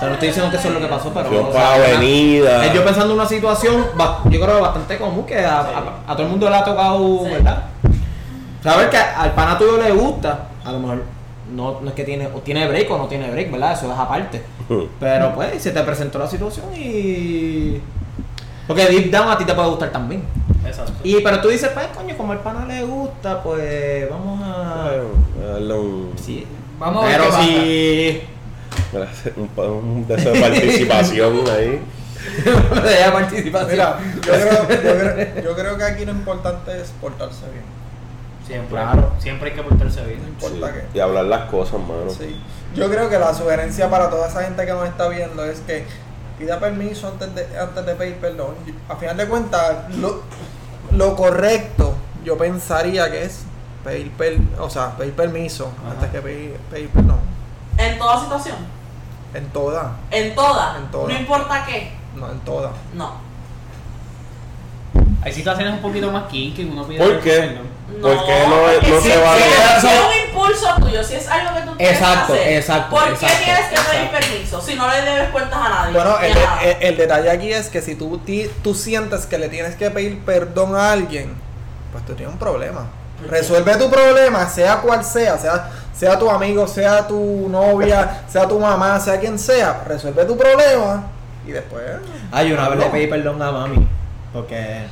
C: O sea, no estoy diciendo que eso es lo que pasó, pero...
A: Fuimos
C: o
A: para
C: sea,
A: la
C: era-
A: avenida.
C: Eh, Yo pensando en una situación, yo creo que bastante común, que a, a- a todo el mundo le ha tocado,
F: Sí.
C: ¿verdad? Saber que al pana tuyo le gusta, a lo mejor no, no es que tiene, o tiene break o no tiene break, ¿verdad? Eso es aparte. Pero pues, se te presentó la situación y. Porque deep down a ti te puede gustar también.
D: Exacto.
C: Y pero tú dices, pues coño, como al pana le gusta, pues vamos a.
A: Un,
C: Sí.
D: Vamos a ver
C: Pero
D: qué
C: si.
A: Un, un de participación ahí.
C: de la participación.
B: Mira, yo creo, yo, creo, yo creo que aquí lo importante es portarse bien.
D: Siempre,
C: Claro.
D: siempre hay que portarse
B: No
D: bien.
B: importa qué.
A: Y hablar las cosas, mano.
B: Sí. Yo creo que la sugerencia para toda esa gente que nos está viendo es que pida permiso antes de, antes de pedir perdón. A final de cuentas, lo, lo correcto yo pensaría que es pedir, per- o sea, pedir permiso
D: Ajá.
B: antes que pedir, pedir perdón.
F: En toda situación.
B: En toda,
F: En toda.
B: En toda.
F: No importa qué.
B: no en toda.
F: No.
D: Hay situaciones un poquito más kinky que uno pide
A: ¿Por qué?
F: No,
A: Porque no,
F: porque
A: no
F: si,
A: se vale.
F: si- si es un impulso tuyo, si es algo que tú quieres
C: Exacto,
F: hacer,
C: exacto,
F: ¿por qué
C: exacto,
F: tienes que pedir
C: exacto.
F: permiso si no le debes cuentas a nadie?
B: Bueno, el,
F: a nada.
B: de- el- el detalle aquí es que si tú, ti- tú sientes que le tienes que pedir perdón a alguien, pues tú tienes un problema. Resuelve tu problema, sea cual sea, sea, sea tu amigo, sea tu novia, sea tu mamá, sea quien sea, resuelve tu problema y después...
C: Ay, una vez le pedí perdón a mami. Porque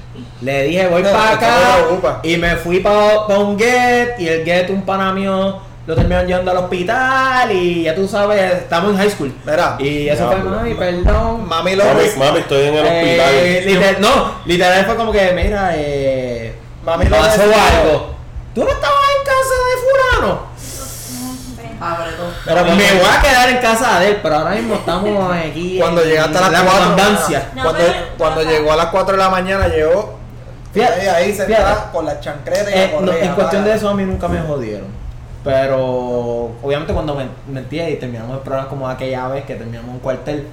C: le dije, voy
B: No,
C: para acá. Y me fui para un get. Y el get, un pana mío, lo terminaron llevando al hospital. Y ya tú sabes, estamos en high school.
B: Mira,
C: Y eso fue, mami, perdón.
B: mami lo
A: Mami, estoy en el
C: Eh,
A: hospital.
C: literal- no, literal fue como que, mira, eh.
B: Mami lo
C: pasó algo. ¿Tú no estabas
B: Pero
C: me voy a quedar en casa de él, pero ahora mismo estamos aquí.
B: Cuando
C: en
B: llegaste a las
C: la
B: 4
C: comandancia.
G: No,
B: cuando,
G: pero-
B: cuando llegó a las 4 de la mañana llegó
C: Fíjate,
B: ahí, ahí sentada con la chancleta y
C: Eh,
B: la
C: no, en cuestión
B: para-
C: de eso a mí nunca me jodieron. Pero obviamente cuando me metí y terminamos el programa como aquella vez que terminamos un cuartel,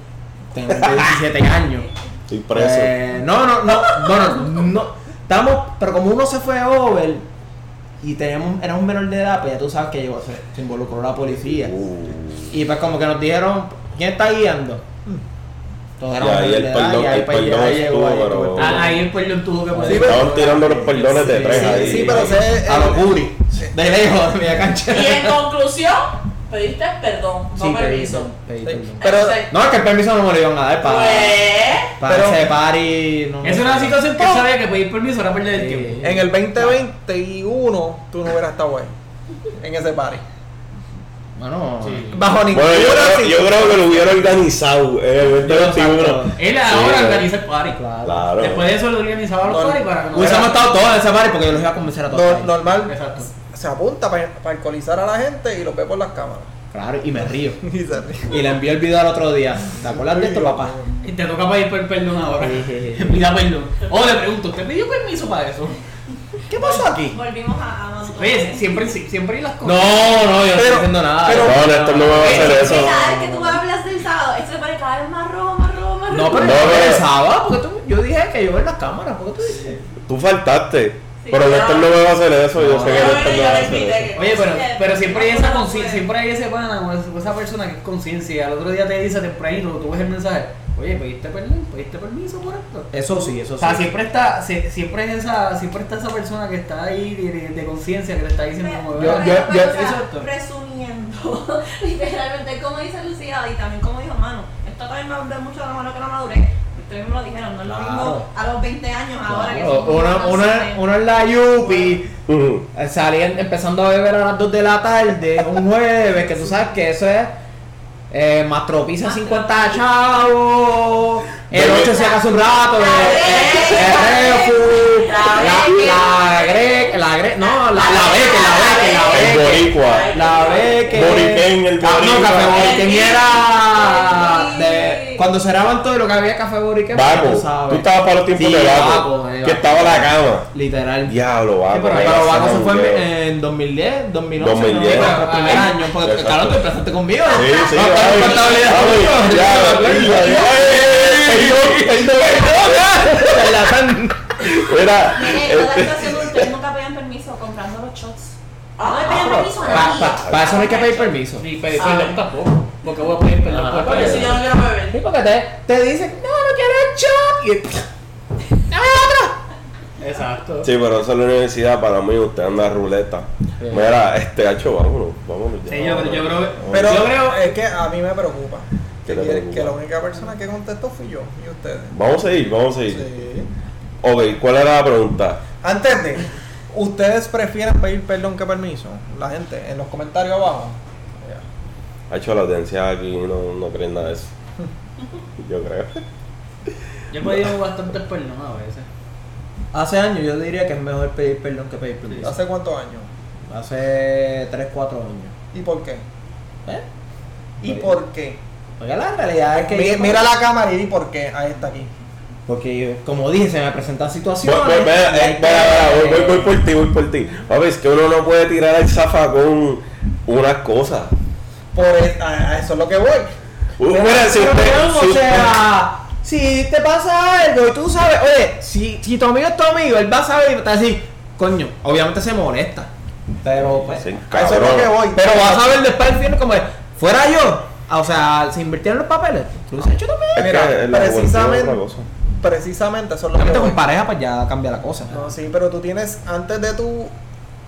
C: tengo 17 años.
A: Estoy preso.
C: Eh, no, no, no, bueno, no. Estamos, pero como uno se fue over y teníamos, éramos menor de edad, pues ya tú sabes que llegó, se, se involucró la policía.
A: Uh,
C: Y pues como que nos dijeron, ¿quién está guiando? Todos menores de edad, y ahí pues ya llegó, ahí
A: pero-
D: Ah, ahí el perdón tuvo que poner.
B: Sí, pero-
A: Estaban tirando los perdones de tres
C: sí,
A: ahí.
B: sí, pero ese-
C: A los Guri, de lejos, de media cancha.
F: Y en conclusión, pediste perdón, no
C: Sí, pedí
F: permiso.
C: pedí
B: Sí.
C: perdón.
B: Pero-
F: Entonces,
C: No, es que el permiso no me lo iban a dar para,
F: pues,
C: para
B: pero-
C: ese party. No,
D: Es una situación que sabía que pedir permiso era perder el
C: Sí.
D: tiempo.
B: En el 2021 tú no hubieras estado ahí. En ese party.
C: Bueno,
D: Sí.
B: Bajo ninguna
A: Bueno, yo creo, yo creo que lo hubiera organizado en el 2021.
C: Exacto.
D: Él ahora
A: eh.
D: organiza el party.
C: claro.
A: Claro.
D: Después de eso lo organizaba los
B: No,
D: party para que no
C: Hubiésemos estado todos en ese party porque yo los iba a convencer a todos.
B: no- normal
D: Exacto.
B: Se apunta para, alcoholizar a la gente y lo ve por las cámaras.
C: Claro, y me río.
B: Y se ríe.
C: Y le envió el video al otro día. ¿Te acuerdas de esto, papá?
D: Y te toca pedir per- perdón ahora. Pida perdón. O le pregunto, ¿usted pidió permiso para eso?
C: ¿Qué pasó aquí?
G: Volvimos a, a.
D: Oye, siempre, siempre hay las cosas.
C: No, no, yo no estoy diciendo nada.
B: pero-
A: No, Néstor no me va a hacer eso.
G: Cada vez que tú hablas del sábado, esto se pone cada vez más rojo, más rojo, más rojo.
C: No, pero
A: No,
C: no,
A: no.
C: pensaba, porque tú, yo dije que yo en las cámaras, ¿por qué tú dices?
A: Tú faltaste. Pero Néstor no me va a hacer eso. Yo sé que Néstor no va a hacer eso.
D: Oye, pero, pero siempre hay esa conciencia, siempre hay ese pana o esa- o persona que es conciencia. Al otro día te dice tempranito, tú ves el mensaje, oye, pediste perdón, pediste permiso por esto.
C: Eso sí, eso
D: O
C: sí.
D: sea, siempre está, sie- siempre es esa, siempre está esa persona que está ahí de, de- de conciencia que le está diciendo como
C: Yo- yo- yo-
G: o resumiendo, literalmente, como dice Lucía y también como dijo Mano, esto también me mucho de la mano que no maduré. Ustedes me lo dijeron, no es lo
C: Claro.
G: mismo a los 20 años ahora que
C: Claro,
G: somos
C: uno, uno,
G: conscientes.
C: uno en la Yupi,
A: Ujú.
C: eh, salían empezando a beber a las 2 de la tarde, un jueves, que tú sabes que eso es eh, mastropiza 50 chavos, el 8 se hace un rato, el, el refu, la, la grec, la grec, no, la, la beque, la beque, la
A: El
C: beque.
A: boricua.
C: La beque.
A: Boriquén, el
C: Ah, No,
A: boricua.
C: café boriquén
G: El
C: era cuando cerraban todo lo que había café boriquén,
A: Vaco.
C: tú sabes.
A: Tú estabas para los tiempos
C: Sí,
A: de Vaco.
C: Vaco, eh,
A: que estaba la cama.
C: Literal.
A: Diablo, Vaco.
C: pero,
A: me
C: pero Vaco se fue en, en 2010, 2011,
A: 2010.
C: ¿no? Primer
D: Ah,
C: año, porque claro, tú empezaste conmigo.
A: Sí, sí,
C: Sí.
A: Mira, este-
G: situación donde ustedes nunca pedían permiso comprando los shots.
F: Ah,
G: no le pedían permiso a nadie.
C: Para eso no hay que pedir permiso.
D: Ni pedir perdón tampoco. Porque voy a pedir perdón
C: Ah,
D: por
F: Porque si yo no quiero
C: Sí,
F: beber.
C: porque te, te dicen, no, no quiero el shot. Y dame otro.
D: Exacto.
A: Sí, pero eso es la universidad para mí, usted anda ruleta. Mira, este hacho, vámonos, vámonos. ya,
D: Sí, yo, yo creo que.
B: Pero
D: yo creo.
B: es que a mí me preocupa.
A: ¿Qué
B: Que,
A: preocupa?
B: que la única persona que contestó fui yo y ustedes.
A: Vamos a ir, vamos a ir.
B: Sí.
A: Ok, ¿cuál era la pregunta?
B: Antes de, ¿ustedes prefieren pedir perdón que permiso? La gente, en los comentarios abajo.
A: Ha hecho la audiencia aquí no, no creen nada de eso. Yo creo.
D: Yo he pedido bastante perdón a veces.
C: Hace años yo diría que es mejor pedir perdón que pedir permiso.
B: ¿Hace cuántos años?
C: Hace 3, 4 años.
B: ¿Y por qué?
C: ¿Eh?
B: ¿Y
C: Oye.
B: por qué?
C: Oiga, la realidad es que.
B: Mi-
C: yo-
B: mira la cámara y di por qué. Ahí está aquí.
C: Porque, yo, como dije, se me presentan situaciones.
A: Voy, eh,
C: que-
A: espera, espera, voy, voy, voy por ti, voy por ti. Papi, es que uno no puede tirar el zafacón unas cosas.
B: Por e- a, a eso es lo que voy.
A: Uh, mira, si usted.
C: o sea, si te pasa algo y tú sabes, oye, si, si tu amigo es tu amigo, él va a saber y te va a decir, coño, obviamente se molesta. Pero, pues,
A: Sí,
B: A eso es lo que voy.
C: pero vas a ver después del fin como, de, fuera yo. O sea, se invirtieron los papeles. Tú lo has hecho también.
A: Es
B: Mira,
A: es
B: precisamente-. Precisamente eso es lo que voy.
C: con pareja, pues ya cambia la cosa.
B: No, sí, pero tú tienes, antes de tú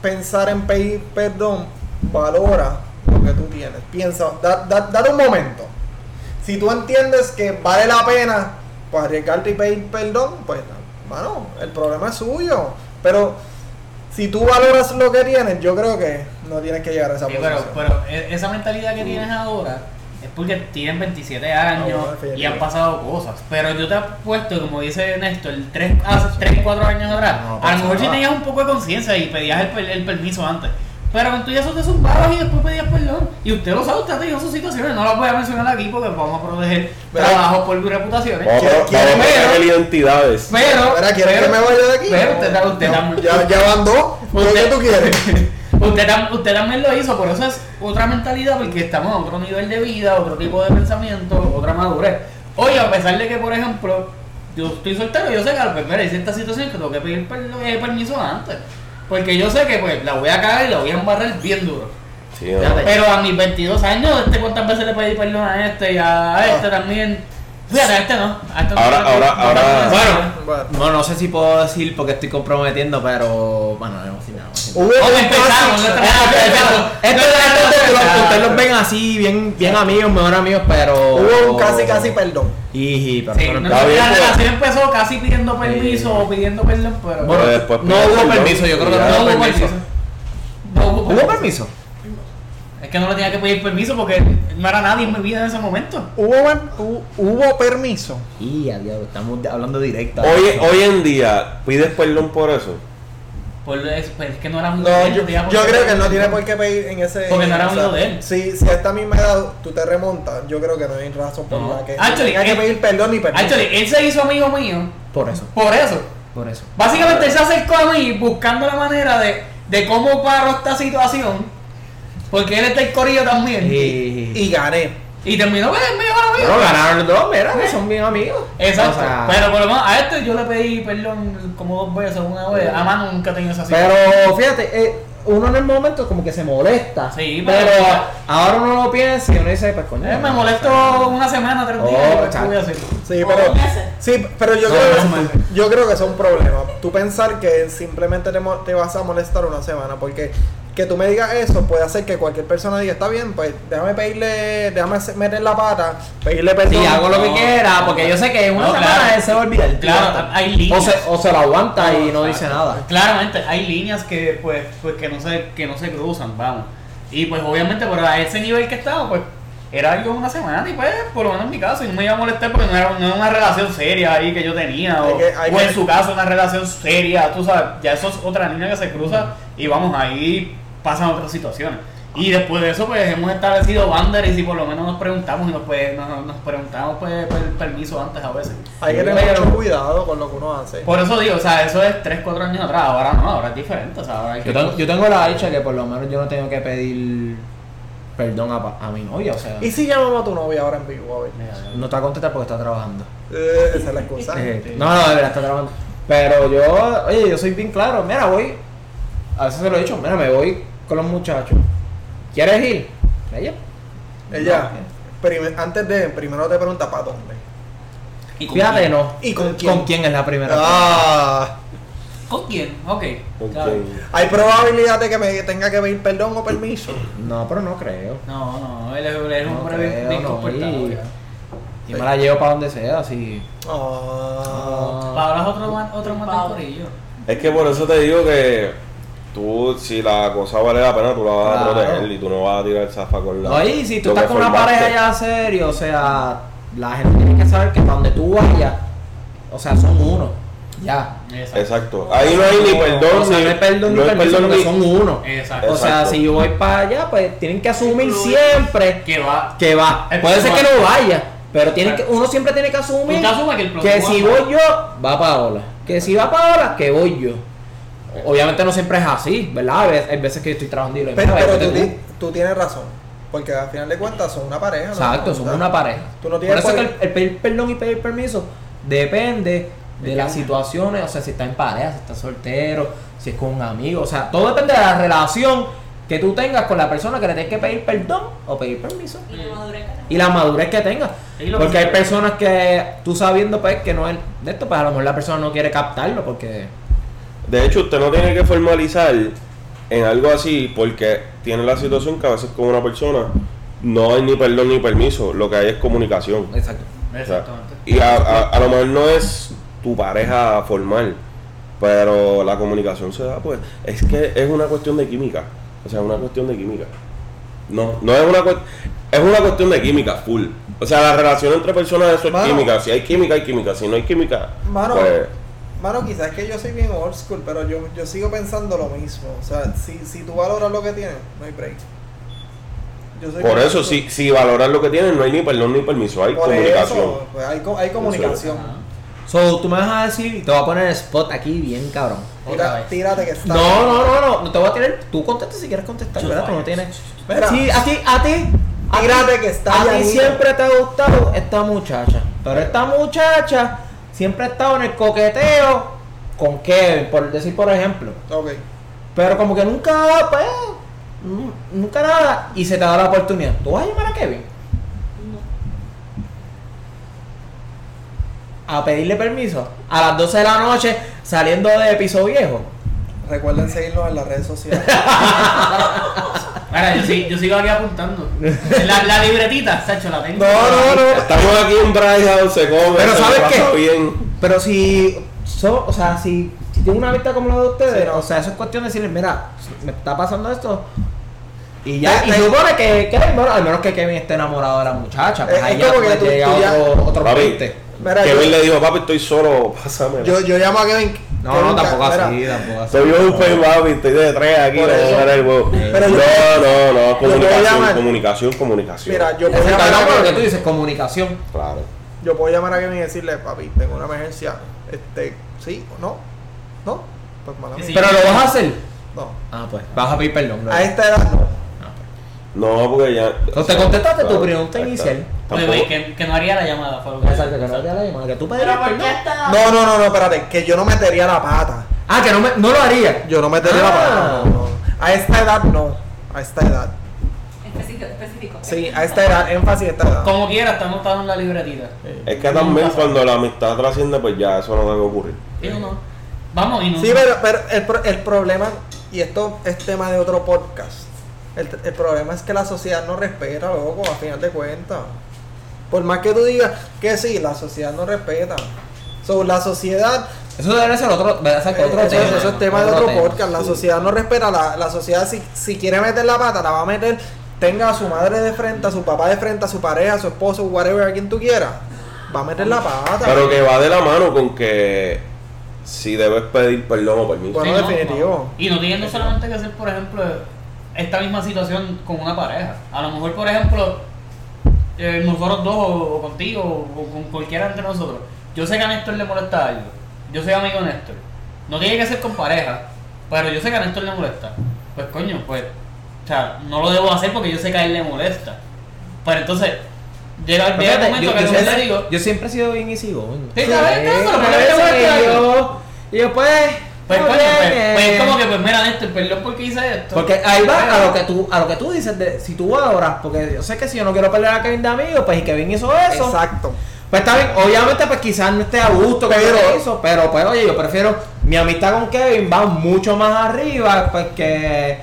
B: pensar en pedir perdón, valora lo que tú tienes. Piensa, da- da- date un momento. Si tú entiendes que vale la pena pues, arriesgarte y pedir perdón, pues, bueno, el problema es suyo. Pero si tú valoras lo que tienes, yo creo que no tienes que llegar a esa
D: Sí, pero,
B: posición.
D: pero e- esa mentalidad que tienes ahora es porque tienen 27 años
B: No, no,
D: y han pasado cosas. Pero yo te apuesto, como dice Néstor, 3, hace 3, 4 años atrás,
C: No,
D: a lo mejor si tenías un poco de conciencia y pedías el, el permiso antes. Pero cuando tú ya te zumbabas y después pedías perdón. Y usted lo sabe, usted ha tenido sus situaciones. No las voy a mencionar aquí porque vamos a proteger
B: Mira.
D: trabajos por reputaciones.
A: Vamos a
B: ¿Quién-
A: pro- vamos a
B: quién-
A: proteger identidades.
D: Pero,
B: Mira, ¿quieres
D: pero-
B: que me vaya de aquí?
D: pero usted,
B: No,
D: usted,
B: no, ya, ya van dos. ¿Qué
D: Usted-
B: tú quieres?
D: Usted, usted también lo hizo, por eso es otra mentalidad, porque estamos a otro nivel de vida, otro tipo de pensamiento, otra madurez. Oye, a pesar de que, por ejemplo, yo estoy soltero, yo sé que pues, mira, hay ciertas situaciones que tengo que pedir eh, permiso antes. Porque yo sé que pues la voy a cagar y la voy a embarrar bien duro.
A: Sí, no.
D: Pero a mis 22 años, este cuántas veces le pedí perdón a este y a este también. Fíjate, a este no. A este no
A: Ahora-
D: pedí-
A: ahora- ahora-
C: Bueno,
B: Bueno.
C: no, no sé si puedo decir porque estoy comprometiendo, pero. Bueno, no no
B: Hubo
D: empezamos,
B: caso-
D: no
C: Esto-
D: empezamos.
C: esto- esto- esto- esto- Ustedes los ven así, bien, bien amigos, mejor amigos, pero.
B: Hubo un casi casi perdón.
C: Y, pero,
D: Sí,
C: pero-
D: no,
A: Está bien,
D: la
A: pues.
D: relación empezó casi pidiendo permiso o pidiendo perdón, pero.
C: Bueno,
A: Pero después
C: no hubo permiso, yo creo que no hubo permiso.
D: No hubo
C: ¿Hubo permiso?
D: Es que no le tenía que pedir permiso porque no era nadie en mi vida en ese momento.
B: Hubo, hu- hubo permiso.
C: Y adiós, estamos de- hablando directo.
A: Hoy, hoy en día, ¿pides perdón por eso?
D: Por eso, pues, es que no era un
B: No, yo, yo creo que él no tiene por qué pedir en ese.
D: Porque no era amigo de él.
B: Si, si a esta misma edad tú te remontas, yo creo que no hay razón por
D: No.
B: la que
D: Actually,
B: tenga que
D: él-
B: pedir perdón ni permiso.
D: Actually, él se hizo amigo mío
C: Por eso,
D: por eso.
C: por eso.
D: Básicamente él se acercó a mí buscando la manera de, de cómo paro esta situación. Porque él está el corillo también.
C: Y,
B: Y gané.
D: Y terminó pues, mejor amigo.
C: Pero ganaron los dos, mira, que son bien amigos.
D: Exacto.
C: O sea,
D: pero por lo menos a este yo le pedí perdón como dos veces, una vez. A mano nunca he tenido esa situación.
C: Pero fíjate, eh, uno en el momento como que se molesta.
D: Sí,
C: pero,
D: pero-
C: ahora uno lo piensa y uno dice, pues coño.
D: Eh, me molesto
C: o sea,
D: una semana, tres
C: Oh,
D: días. pues, ¿qué
C: exacto.
D: voy a hacer?
B: Sí,
F: O
B: pero,
F: dos meses.
B: sí, pero yo,
D: No,
B: creo
D: no,
B: que, yo creo que eso es un problema. Tú pensar que simplemente te vas a molestar una semana, porque que tú me digas eso puede hacer que cualquier persona diga, está bien, pues déjame pedirle, déjame meter la pata, pedirle perdón.
C: Sí, hago lo que
D: No,
C: quiera,
D: no.
C: porque yo sé que en una
D: No,
C: semana
D: claro.
C: se va a olvidar.
D: Claro, hay
C: O
D: líneas.
C: se, o se lo aguanta y no dice nada.
D: Claramente, hay líneas que pues, pues que no se, que no se cruzan, vamos. Y pues obviamente, pero a ese nivel que estaba, pues era algo de una semana y pues, por lo menos en mi caso, y no me iba a molestar porque no era, no era una relación seria ahí que yo tenía, o,
B: que- hay
D: o
B: que-
D: en su caso una relación seria, tú sabes, ya eso es otra línea que se cruza y vamos, ahí pasan otras situaciones. Y después de eso, pues hemos establecido boundaries y por lo menos nos preguntamos y nos, pues, nos, nos preguntamos pues, per- permiso antes a veces.
B: Hay que tener mucho cuidado con lo que uno hace.
D: Por eso digo, o sea, eso es 3, 4 años atrás, ahora no, ahora es diferente, o sea, ahora hay que...
C: Yo tengo, yo tengo la dicha que por lo menos yo no tengo que pedir perdón a, pa- a mi novia, o sea,
B: ¿Y si llamamos a tu novia ahora en vivo? A ver.
C: no está contenta porque está trabajando.
B: Eh, esa es la excusa.
C: Eh, no, no, de verdad está trabajando. Pero yo, oye, yo soy bien claro, mira, voy, a veces se lo he dicho, mira, me voy con los muchachos. ¿Quieres ir? Ella.
B: Ella, prime- antes de, primero te pregunta para dónde.
D: ¿Y con
C: Fíjate,
D: quién?
C: no.
B: ¿Y con quién?
C: ¿Con quién es la primera?
B: Ah,
D: ¿Con quién? Ok.
A: ¿Con
D: claro.
A: quién?
B: hay probabilidad de que me tenga que pedir perdón o permiso.
C: No, pero no creo.
D: No, no, él es, él es un
C: No
D: hombre
C: creo,
D: bien,
C: no,
D: comportado.
C: y-
D: ya.
C: Y me la llevo para donde sea, así.
B: Ah.
D: Para ahora es otro, otro.
A: Es que por eso te digo que tú, si la cosa vale la pena, tú la vas
C: Claro.
A: a proteger y tú no vas a tirar zafa con la.
C: No, y si tú estás con una pareja ya serio, o sea, la gente tiene que saber que para donde tú vayas, o sea, son uno. Ya.
D: Exacto.
A: Exacto. Ahí no hay ni perdón,
C: o sea,
A: ni,
C: no hay perdón
A: no
C: ni
A: hay
C: permiso
A: perdón
C: porque
A: ni-
C: son uno.
D: Exacto.
C: O sea,
A: Exacto.
C: si yo voy para allá, pues tienen que asumir siempre
D: Que va.
C: que va.
D: El
C: Puede ser que no vaya, pero tienen que, uno siempre tiene que asumir
D: que el
C: que si voy yo, va Paola. Que si va Paola, que voy yo. Obviamente no siempre es así, ¿verdad? Hay veces, hay veces que yo estoy trabajando y lo
B: Pero,
C: "Mira,
B: pero tú,
C: tú".
B: ti- tú tienes razón. Porque al final de cuentas son una pareja. ¿no?
C: Exacto,
B: O
C: somos
B: sea,
C: una pareja.
B: Tú no
C: Por
B: tienes
C: eso es que
B: por-
C: el, el pedir perdón y pedir permiso depende de
D: ¿De
C: las situaciones, o sea, si está en pareja, si está soltero, si es con un amigo, o sea, todo depende de la relación que tú tengas con la persona que le tienes que pedir perdón o pedir permiso.
G: Y la madurez que.
C: Y la madurez que tengas.
D: Y lo que
C: Porque hay personas que tú sabiendo pues que no es de esto, pues a lo mejor la persona no quiere captarlo porque...
A: De hecho, usted no tiene que formalizar en algo así porque tiene la situación que a veces con una persona no hay ni perdón ni permiso, lo que hay es comunicación.
C: Exacto.
A: O sea,
D: Exactamente.
A: y a, a- a lo mejor no es tu pareja formal, pero la comunicación se da, pues, es que es una cuestión de química. O sea, es una cuestión de química. No, no es una cuestión, es una cuestión de química, full. O sea, la relación entre personas eso es
B: Mano.
A: química. Si hay química, hay química. Si no hay química,
B: Mano,
A: pues,
B: mano, quizás es que yo soy bien old school, pero yo, yo sigo pensando lo mismo. O sea, si, si tú valoras lo que tienes, no hay break. Yo soy
A: por eso, si, si valoran lo que tienen, no hay ni perdón ni permiso, hay
B: Por
A: comunicación.
B: eso, pues hay, co- hay comunicación.
C: So, tú me vas a decir, y te voy a poner el spot aquí bien cabrón.
D: Otra
B: Tira-
D: vez.
B: tírate que está.
C: No, no, no, no, no te voy a tirar. Tú contesta si quieres contestar, ¿verdad? Tú no tienes.
B: Mira.
C: Sí, a ti, a ti.
B: Tírate que está
C: A ti siempre te ha gustado esta muchacha. Pero esta muchacha siempre ha estado en el coqueteo con Kevin, por decir por ejemplo.
B: Ok.
C: Pero como que nunca, pues, nunca nada. Y se te da la oportunidad. ¿Tú vas a llamar a Kevin? A pedirle permiso. A las 12 de la noche, saliendo de piso viejo.
B: Recuerden seguirnos en las redes sociales.
D: Mira, yo, sí- yo sigo aquí apuntando. La, la libretita, Sacho, la tengo.
B: No, no, no.
A: Estamos aquí en Dry House, se come,
C: Pero
A: se
C: ¿sabes
A: pasa
C: qué?
A: bien.
C: Pero si, so- o sea, si, si una vista como la de ustedes, o sea, eso es cuestión de decirle, mira, me está pasando esto. Y ya,
B: Te-
C: y
B: te-
C: supone que, Kevin, bueno, al menos que Kevin esté enamorado de la muchacha, pues
B: Es-
C: ahí
B: es
C: ya
B: como que
C: pues,
B: tú-
C: llega
B: tú ya-
C: otro, otro
A: Papi,
C: 20.
B: Mira,
A: Kevin
B: yo-
A: le dijo, papi, estoy solo, pásame.
B: Yo, yo llamo a Kevin.
C: No, no, tampoco así, tampoco así.
A: Soy un papi, estoy de tres aquí,
B: Por
A: a
B: eso.
A: dar el huevo.
B: Pero
A: no,
B: yo-
A: no, no,
B: puedo
A: comunicación,
B: llamar.
A: comunicación, comunicación.
B: Mira, yo puedo,
C: Exacto,
B: llamar
C: no,
B: a
C: pero lo que tú
B: Kevin,
C: dices, comunicación.
A: Claro.
B: yo puedo llamar a Kevin y decirle, papi, tengo una emergencia. Este, ¿sí o no? ¿No? Pues mala
D: Sí,
B: mía.
D: sí.
C: Pero lo vas a hacer.
B: No.
C: Ah, pues, vas a pedir perdón. ¿no?
B: A esta edad no.
A: No, porque ya.
C: Entonces, te contestaste tu
A: claro,
C: pregunta inicial.
D: Oye,
A: Tampoco-
D: oye, que, que no haría la llamada, fue lo que
C: Exacto, que no te la llamada, que tú
F: Pero
C: pedirías
F: ¿por qué
C: perdón.
F: está?
B: No, no, no, no, espérate, que yo no metería la pata.
C: Ah, que no, me, no lo haría.
B: Yo no metería la
C: Ah.
B: pata. no, no. A esta edad no. A esta edad.
G: Específico. específico.
B: Sí, a esta edad, énfasis a esta edad.
D: Como quiera, está anotado en la libretita.
A: Es que también cuando la amistad trasciende, pues ya eso no debe ocurrir.
D: ¿Sí o no? Vamos y no.
B: Sí, pero, pero el, pro- el problema, y esto es tema de otro podcast, el, el problema es que la sociedad no respeta, loco, a final de cuentas. Por más que tú digas que sí, la sociedad no respeta. So, la sociedad,
C: Eso debe ser otro, debe ser
B: eh,
C: otro
B: eso,
C: tema.
B: eso es tema de otro
C: tema.
B: podcast, la sociedad no respeta, la, la sociedad si, si quiere meter la pata, la va a meter, tenga a su madre de frente, a su papá de frente, a su pareja, a su esposo, whatever, a quien tú quieras, va a meter la pata.
A: Pero que va de la mano con que si debes pedir perdón o permiso.
B: Bueno,
D: Sí, no,
B: definitivo.
D: no. Y no tiene solamente que ser, por ejemplo, esta misma situación con una pareja. A lo mejor, por ejemplo, eh, nosotros dos o, o contigo o, con cualquiera entre nosotros. Yo sé que a Néstor le molesta algo. Yo soy amigo de Néstor. No tiene que ser con pareja, pero yo sé que a Néstor le molesta. Pues coño, pues, o sea, no lo debo hacer porque yo sé que a él le molesta. Pero entonces, llega, el momento
C: yo,
D: que
C: yo siempre,
D: le digo,
C: yo siempre he sido bien easygoing.
D: Sí, está bien, pero
C: yo, y yo pues,
D: pues, pues, pues
C: eh.
D: es como que, pues mira, Néstor, perdón porque hice esto.
C: Porque ahí va a lo que tú, a lo que tú dices de si tú valoras, porque yo sé que si yo no quiero perder a Kevin de amigo, pues y Kevin hizo eso.
B: Exacto.
C: Pues está bien, obviamente pues quizás no esté a gusto que
B: Pero-
C: yo hizo, pero pues oye, yo prefiero mi amistad con Kevin va mucho más arriba, pues que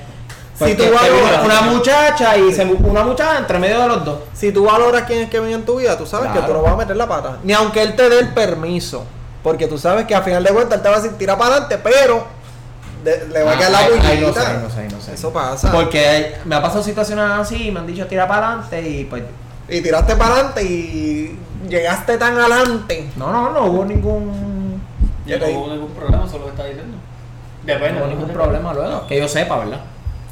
C: pues,
B: Si tú valoras-
C: una muchacha y se, una muchacha entre medio de los dos.
B: Si tú valoras quién es Kevin en tu vida, tú sabes que tú no vas a meter la pata. Ni aunque él te dé el permiso. Porque tú sabes que a final de cuentas él te va a decir tira para adelante, pero de- le va a
C: Ah,
B: quedar la
C: ahí no sé, ahí no sé, ahí no sé.
B: Eso pasa.
C: Porque me ha pasado situaciones así, me han dicho tira para adelante y pues
B: Y tiraste para adelante y llegaste tan adelante.
C: no, no, no hubo ningún
D: Yo no hubo ningún problema, solo lo está diciendo. Depende,
C: no hubo ningún problema luego, que yo sepa, ¿verdad?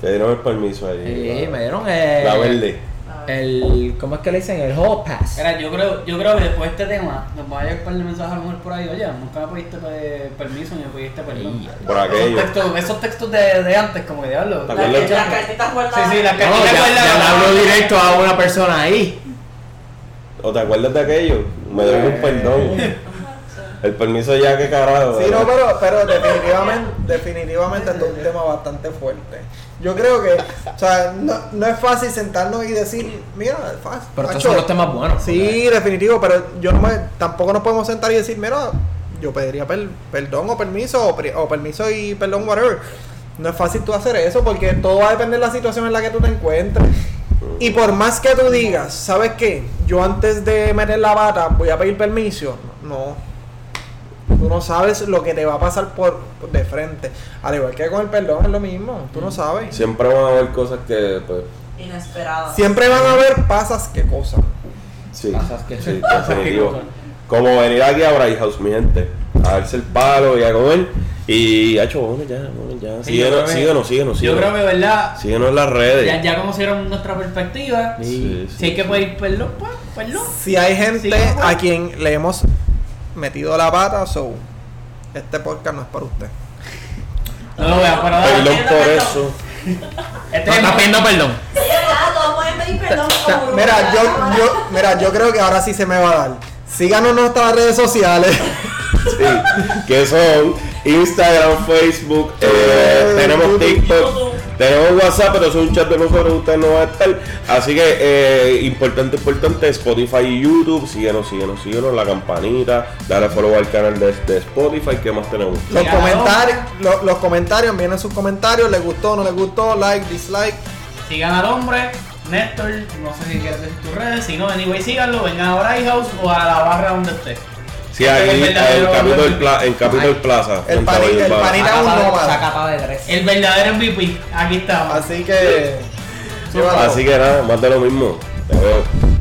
A: Te dieron el permiso ahí.
C: Sí, me dieron el,
A: la verde.
C: El ¿cómo es que le dicen? El hall pass.
D: Mira, yo creo, yo creo que después de este tema nos va a llegar un par de mensajes a lo mejor por ahí, oye, nunca me pediste pe- permiso ni me pediste perdón.
A: Por aquello.
D: Esos textos, esos textos de, de antes, como que diablo.
A: ¿Te
F: Las las cartitas guardadas.
D: Sí, sí, las
C: No,
D: cartitas
C: ya,
D: guardadas.
C: ya le hablo directo a una persona ahí.
A: ¿O te acuerdas de aquello? Me dieron un perdón. El permiso ya, que carajo.
B: Sí, no, pero, pero definitivamente, definitivamente esto es un tema bastante fuerte. Yo creo que, o sea, no, no es fácil sentarnos y decir, mira, es fácil.
C: Pero estos son los temas buenos.
B: Sí, definitivo, pero yo no me, tampoco nos podemos sentar y decir, mira, yo pediría per- perdón o permiso, o, o permiso y perdón, whatever. No es fácil tú hacer eso porque todo va a depender de la situación en la que tú te encuentres. Y por más que tú digas, ¿sabes qué? Yo antes de meter la bata voy a pedir permiso. No. Tú no sabes lo que te va a pasar por, por de frente. Al igual que con el perdón es lo mismo. Tú no sabes.
A: Siempre van a haber cosas que, pues,
F: Inesperada.
B: Siempre van a haber pasas que cosas.
A: sí.
C: Pasas que-
A: sí,
D: Pasas que
A: definitivo.
D: cosas.
A: Como venir aquí a Bright House, mi gente. A darse el palo y a comer. Y, hecho, bueno, ya, bueno, ya.
D: Sí,
A: Síguenos, síguenos, síguenos,
D: Yo
A: síguenos.
D: creo que, ¿verdad?
A: Síguenos en las redes.
D: Ya, ya conocieron nuestra perspectiva.
A: Sí, sí,
D: Si hay que pedir perdón, pues, perdón.
B: Si hay gente
D: Sí, bueno.
B: a quien le hemos metido la pata, so este podcast no es para usted.
D: No lo veas, pero
A: Perdón
F: Perdón.
A: por eso.
D: Este
C: No,
D: es
C: está pidiendo perdón.
B: Mira, yo, yo, mira, yo creo que ahora sí se me va a dar. Síganos en nuestras redes sociales.
A: Sí, que son Instagram, Facebook, eh, tenemos
B: YouTube,
A: TikTok,
F: YouTube.
A: Tenemos WhatsApp, pero es un chat de nosotros, usted no va a estar. Así que, eh, importante, importante, Spotify y YouTube, síguenos, síguenos, síguenos, la campanita, dale follow al canal de, de Spotify, ¿qué más tenemos?
B: Los comentarios, lo- los comentarios, envíen sus comentarios, les gustó, no les gustó, like, dislike.
D: Sigan al hombre, Néstor, no sé si quieres decir tus redes, si no, anyway, síganlo, vengan a Bright House o a la barra donde esté.
A: Sí, aquí
D: El
A: en Capitol, Pla- en Capitol Plaza.
B: El
A: en
B: pani-
A: Caballo
B: el
A: Urbano.
B: pani- Mira, un nómada.
C: Sacata de tres.
D: El verdadero MVP, aquí estamos.
B: Así que.
A: Así que nada, más de lo mismo. Te veo.